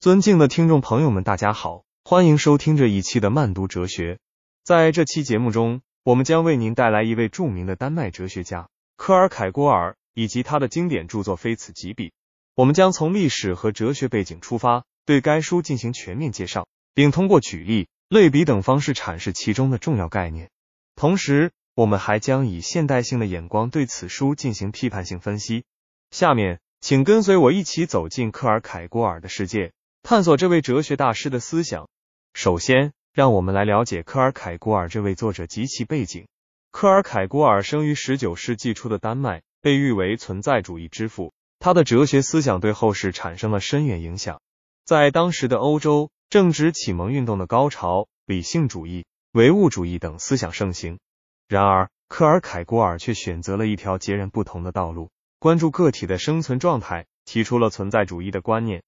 尊敬的听众朋友们，大家好，欢迎收听这一期的慢读哲学。在这期节目中，我们将为您带来一位著名的丹麦哲学家科尔凯郭尔以及他的经典著作《非此即彼》。我们将从历史和哲学背景出发，对该书进行全面介绍，并通过举例、类比等方式阐释其中的重要概念。同时，我们还将以现代性的眼光对此书进行批判性分析。下面，请跟随我一起走进科尔凯郭尔的世界。探索这位哲学大师的思想。首先，让我们来了解科尔凯郭尔这位作者及其背景。科尔凯郭尔生于十九世纪初的丹麦，被誉为存在主义之父。他的哲学思想对后世产生了深远影响。在当时的欧洲，正值启蒙运动的高潮，理性主义、唯物主义等思想盛行。然而，科尔凯郭尔却选择了一条截然不同的道路，关注个体的生存状态，提出了存在主义的观念。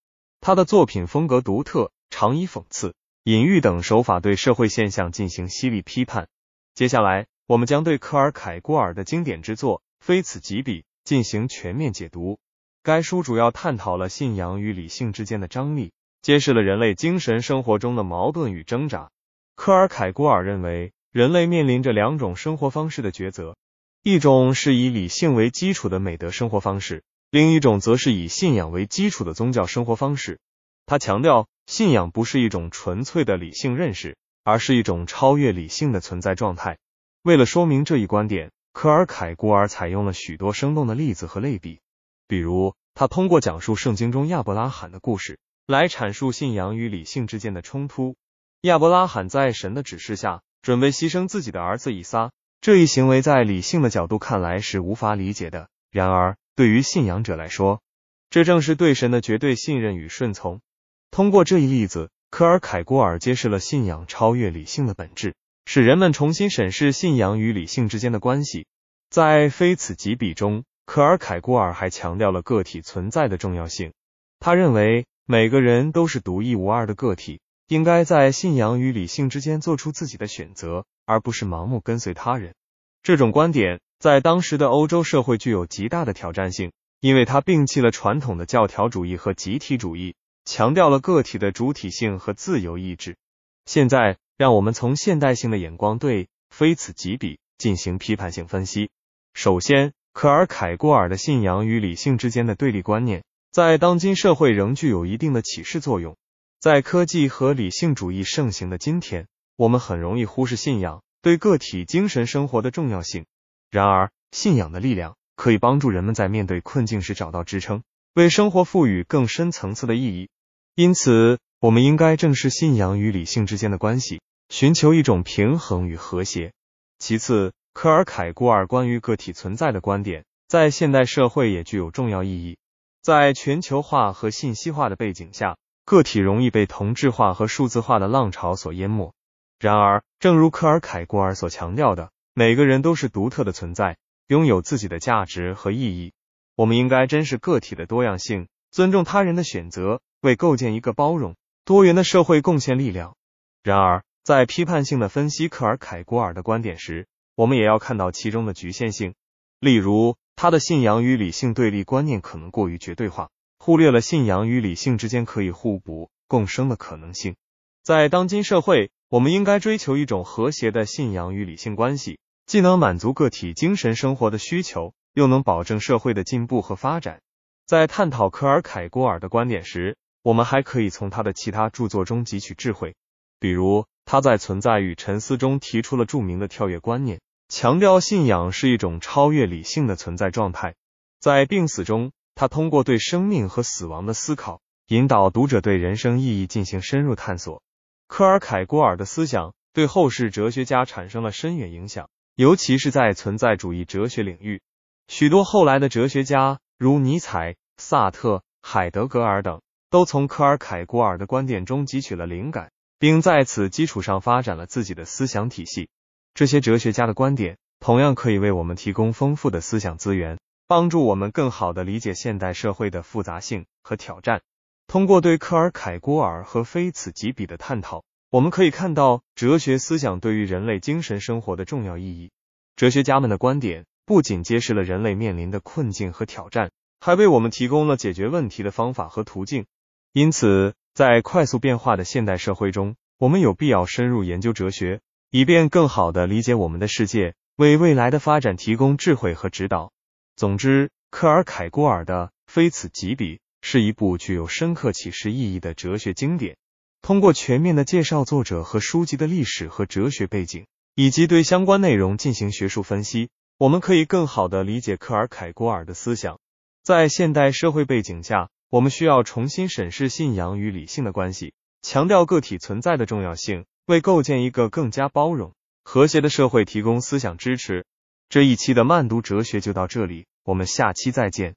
他的作品风格独特，常以讽刺、隐喻等手法对社会现象进行犀利批判。接下来，我们将对科尔凯郭尔的经典之作《非此即彼》进行全面解读。该书主要探讨了信仰与理性之间的张力，揭示了人类精神生活中的矛盾与挣扎。科尔凯郭尔认为，人类面临着两种生活方式的抉择，一种是以理性为基础的美德生活方式。另一种则是以信仰为基础的宗教生活方式。他强调，信仰不是一种纯粹的理性认识，而是一种超越理性的存在状态。为了说明这一观点，科尔凯郭尔采用了许多生动的例子和类比。比如，他通过讲述圣经中亚伯拉罕的故事，来阐述信仰与理性之间的冲突。亚伯拉罕在神的指示下，准备牺牲自己的儿子以撒，这一行为在理性的角度看来是无法理解的。然而，对于信仰者来说，这正是对神的绝对信任与顺从。通过这一例子，科尔凯郭尔揭示了信仰超越理性的本质，使人们重新审视信仰与理性之间的关系。在《非此即彼》中，科尔凯郭尔还强调了个体存在的重要性。他认为每个人都是独一无二的个体，应该在信仰与理性之间做出自己的选择，而不是盲目跟随他人。这种观点。在当时的欧洲社会具有极大的挑战性，因为它摒弃了传统的教条主义和集体主义，强调了个体的主体性和自由意志。现在，让我们从现代性的眼光对“非此即彼”进行批判性分析。首先，可尔凯郭尔的信仰与理性之间的对立观念，在当今社会仍具有一定的启示作用。在科技和理性主义盛行的今天，我们很容易忽视信仰对个体精神生活的重要性。然而，信仰的力量可以帮助人们在面对困境时找到支撑，为生活赋予更深层次的意义。因此，我们应该正视信仰与理性之间的关系，寻求一种平衡与和谐。其次，科尔凯郭尔关于个体存在的观点，在现代社会也具有重要意义。在全球化和信息化的背景下，个体容易被同质化和数字化的浪潮所淹没。然而，正如科尔凯郭尔所强调的，每个人都是独特的存在，拥有自己的价值和意义。我们应该珍视个体的多样性，尊重他人的选择，为构建一个包容、多元的社会贡献力量。然而，在批判性的分析克尔凯郭尔的观点时，我们也要看到其中的局限性。例如，他的信仰与理性对立观念可能过于绝对化，忽略了信仰与理性之间可以互补共生的可能性。在当今社会，我们应该追求一种和谐的信仰与理性关系，既能满足个体精神生活的需求，又能保证社会的进步和发展。在探讨科尔凯郭尔的观点时，我们还可以从他的其他著作中汲取智慧。比如，他在《存在与沉思》中提出了著名的跳跃观念，强调信仰是一种超越理性的存在状态。在《病死》中，他通过对生命和死亡的思考，引导读者对人生意义进行深入探索。科尔凯郭尔的思想对后世哲学家产生了深远影响，尤其是在存在主义哲学领域。许多后来的哲学家，如尼采、萨特、海德格尔等，都从科尔凯郭尔的观点中汲取了灵感，并在此基础上发展了自己的思想体系。这些哲学家的观点同样可以为我们提供丰富的思想资源，帮助我们更好的理解现代社会的复杂性和挑战。通过对科尔凯郭尔和非此即彼的探讨，我们可以看到哲学思想对于人类精神生活的重要意义。哲学家们的观点不仅揭示了人类面临的困境和挑战，还为我们提供了解决问题的方法和途径。因此，在快速变化的现代社会中，我们有必要深入研究哲学，以便更好地理解我们的世界，为未来的发展提供智慧和指导。总之，克尔凯郭尔的《非此即彼》是一部具有深刻启示意义的哲学经典。通过全面的介绍作者和书籍的历史和哲学背景，以及对相关内容进行学术分析，我们可以更好的理解克尔凯郭尔的思想。在现代社会背景下，我们需要重新审视信仰与理性的关系，强调个体存在的重要性，为构建一个更加包容、和谐的社会提供思想支持。这一期的慢读哲学就到这里，我们下期再见。